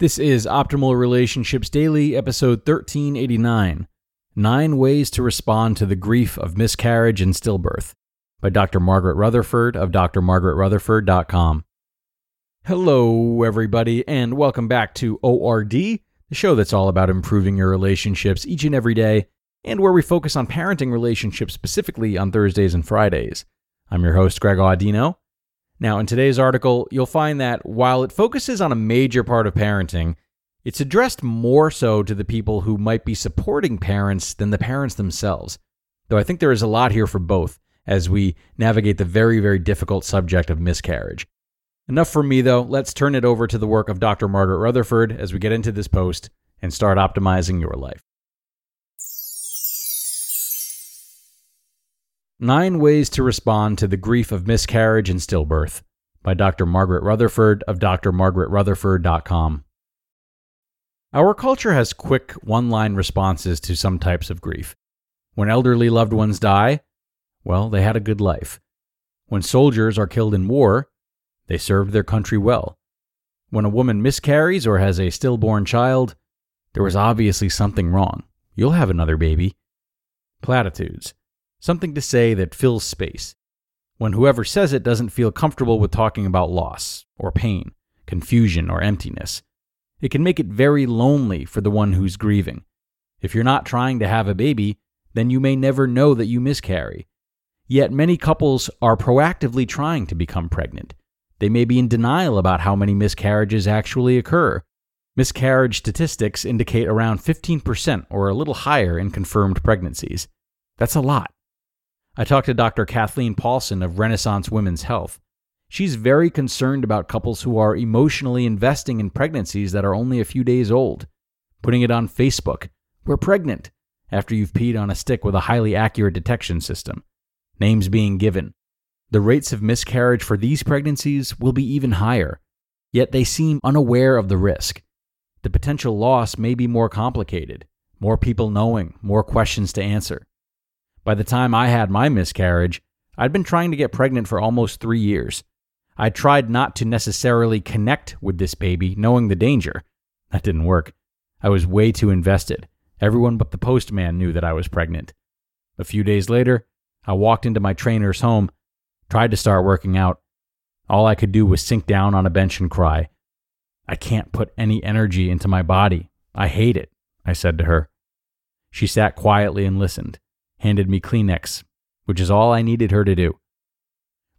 This is Optimal Relationships Daily, episode 1389 Nine Ways to Respond to the Grief of Miscarriage and Stillbirth by Dr. Margaret Rutherford of drmargaretrutherford.com. Hello, everybody, and welcome back to ORD, the show that's all about improving your relationships each and every day, and where we focus on parenting relationships specifically on Thursdays and Fridays. I'm your host, Greg Audino. Now, in today's article, you'll find that while it focuses on a major part of parenting, it's addressed more so to the people who might be supporting parents than the parents themselves. Though I think there is a lot here for both as we navigate the very, very difficult subject of miscarriage. Enough for me, though. Let's turn it over to the work of Dr. Margaret Rutherford as we get into this post and start optimizing your life. Nine Ways to Respond to the Grief of Miscarriage and Stillbirth by Dr. Margaret Rutherford of drmargaretrutherford.com. Our culture has quick one line responses to some types of grief. When elderly loved ones die, well, they had a good life. When soldiers are killed in war, they served their country well. When a woman miscarries or has a stillborn child, there was obviously something wrong. You'll have another baby. Platitudes something to say that fills space, when whoever says it doesn't feel comfortable with talking about loss, or pain, confusion, or emptiness. It can make it very lonely for the one who's grieving. If you're not trying to have a baby, then you may never know that you miscarry. Yet many couples are proactively trying to become pregnant. They may be in denial about how many miscarriages actually occur. Miscarriage statistics indicate around 15% or a little higher in confirmed pregnancies. That's a lot. I talked to Dr. Kathleen Paulson of Renaissance Women's Health. She's very concerned about couples who are emotionally investing in pregnancies that are only a few days old, putting it on Facebook, we're pregnant, after you've peed on a stick with a highly accurate detection system. Names being given. The rates of miscarriage for these pregnancies will be even higher, yet they seem unaware of the risk. The potential loss may be more complicated, more people knowing, more questions to answer. By the time I had my miscarriage, I'd been trying to get pregnant for almost three years. I tried not to necessarily connect with this baby, knowing the danger. That didn't work. I was way too invested. Everyone but the postman knew that I was pregnant. A few days later, I walked into my trainer's home, tried to start working out. All I could do was sink down on a bench and cry. I can't put any energy into my body. I hate it, I said to her. She sat quietly and listened handed me Kleenex, which is all I needed her to do.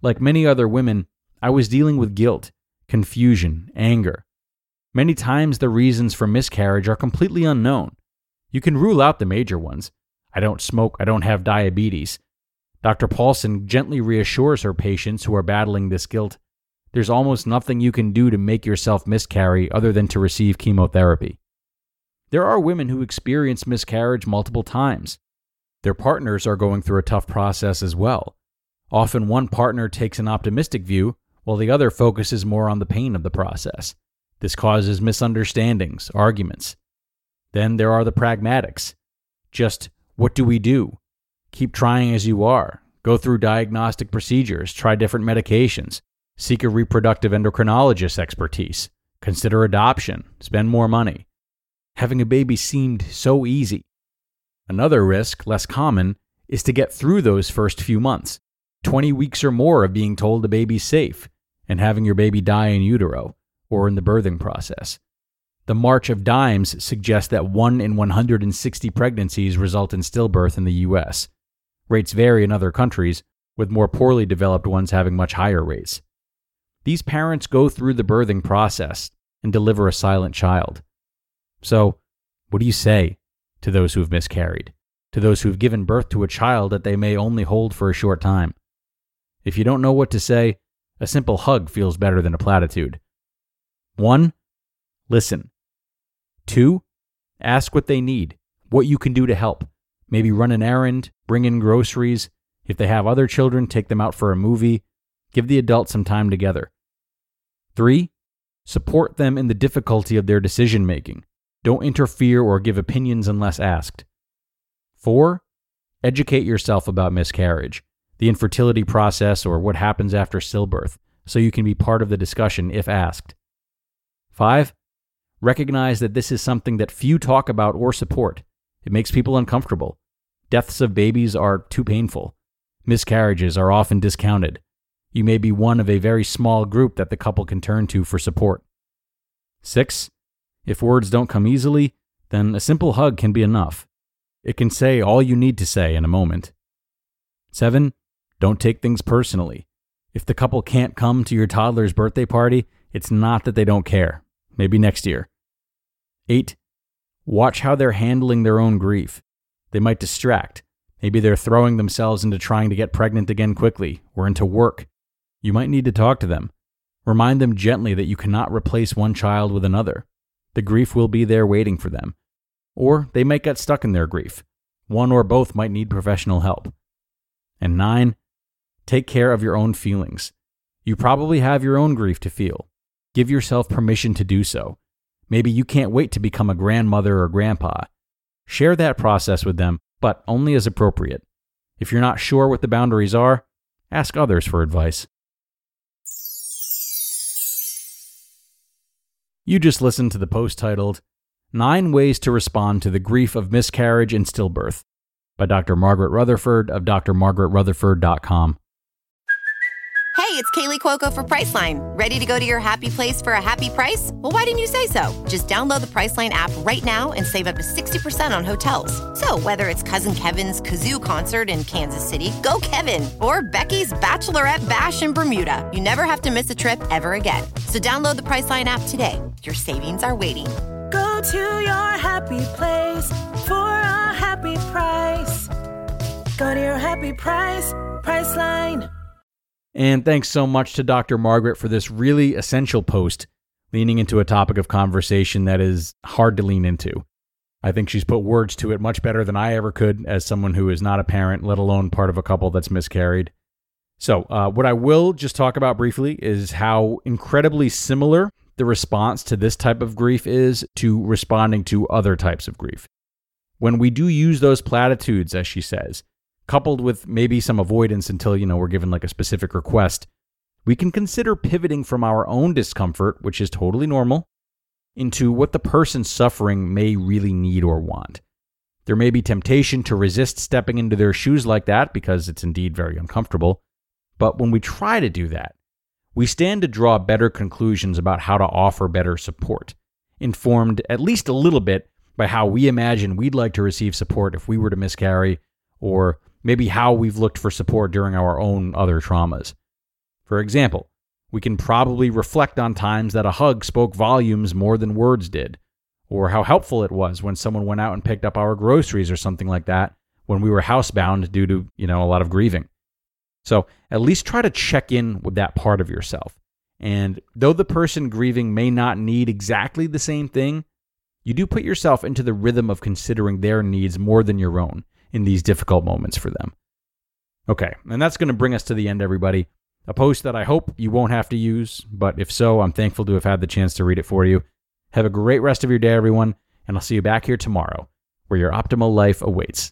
Like many other women, I was dealing with guilt, confusion, anger. Many times the reasons for miscarriage are completely unknown. You can rule out the major ones. I don't smoke, I don't have diabetes. Dr. Paulson gently reassures her patients who are battling this guilt. There's almost nothing you can do to make yourself miscarry other than to receive chemotherapy. There are women who experience miscarriage multiple times. Their partners are going through a tough process as well. Often one partner takes an optimistic view, while the other focuses more on the pain of the process. This causes misunderstandings, arguments. Then there are the pragmatics. Just what do we do? Keep trying as you are. Go through diagnostic procedures, try different medications, seek a reproductive endocrinologist expertise, consider adoption, spend more money. Having a baby seemed so easy. Another risk, less common, is to get through those first few months 20 weeks or more of being told the baby's safe and having your baby die in utero or in the birthing process. The March of Dimes suggests that 1 in 160 pregnancies result in stillbirth in the US. Rates vary in other countries, with more poorly developed ones having much higher rates. These parents go through the birthing process and deliver a silent child. So, what do you say to those who have miscarried, to those who have given birth to a child that they may only hold for a short time. If you don't know what to say, a simple hug feels better than a platitude. 1. Listen. 2. Ask what they need, what you can do to help. Maybe run an errand, bring in groceries. If they have other children, take them out for a movie. Give the adult some time together. 3. Support them in the difficulty of their decision making. Don't interfere or give opinions unless asked. 4. Educate yourself about miscarriage, the infertility process, or what happens after stillbirth, so you can be part of the discussion if asked. 5. Recognize that this is something that few talk about or support. It makes people uncomfortable. Deaths of babies are too painful. Miscarriages are often discounted. You may be one of a very small group that the couple can turn to for support. 6. If words don't come easily, then a simple hug can be enough. It can say all you need to say in a moment. 7. Don't take things personally. If the couple can't come to your toddler's birthday party, it's not that they don't care. Maybe next year. 8. Watch how they're handling their own grief. They might distract. Maybe they're throwing themselves into trying to get pregnant again quickly or into work. You might need to talk to them. Remind them gently that you cannot replace one child with another. The grief will be there waiting for them. Or they might get stuck in their grief. One or both might need professional help. And nine, take care of your own feelings. You probably have your own grief to feel. Give yourself permission to do so. Maybe you can't wait to become a grandmother or grandpa. Share that process with them, but only as appropriate. If you're not sure what the boundaries are, ask others for advice. You just listened to the post titled Nine Ways to Respond to the Grief of Miscarriage and Stillbirth by Dr. Margaret Rutherford of drmargaretrutherford.com. Hey, it's Kaley Cuoco for Priceline. Ready to go to your happy place for a happy price? Well, why didn't you say so? Just download the Priceline app right now and save up to 60% on hotels. So, whether it's Cousin Kevin's Kazoo concert in Kansas City, go Kevin, or Becky's Bachelorette Bash in Bermuda, you never have to miss a trip ever again. So, download the Priceline app today. Your savings are waiting. Go to your happy place for a happy price. Go to your happy price, Priceline. And thanks so much to Dr. Margaret for this really essential post, leaning into a topic of conversation that is hard to lean into. I think she's put words to it much better than I ever could as someone who is not a parent, let alone part of a couple that's miscarried. So, uh, what I will just talk about briefly is how incredibly similar the response to this type of grief is to responding to other types of grief. When we do use those platitudes, as she says, coupled with maybe some avoidance until, you know, we're given like a specific request, we can consider pivoting from our own discomfort, which is totally normal, into what the person suffering may really need or want. There may be temptation to resist stepping into their shoes like that because it's indeed very uncomfortable. But when we try to do that, we stand to draw better conclusions about how to offer better support, informed at least a little bit by how we imagine we'd like to receive support if we were to miscarry, or maybe how we've looked for support during our own other traumas. For example, we can probably reflect on times that a hug spoke volumes more than words did, or how helpful it was when someone went out and picked up our groceries or something like that when we were housebound due to, you know, a lot of grieving. So, at least try to check in with that part of yourself. And though the person grieving may not need exactly the same thing, you do put yourself into the rhythm of considering their needs more than your own in these difficult moments for them. Okay, and that's going to bring us to the end, everybody. A post that I hope you won't have to use, but if so, I'm thankful to have had the chance to read it for you. Have a great rest of your day, everyone, and I'll see you back here tomorrow, where your optimal life awaits.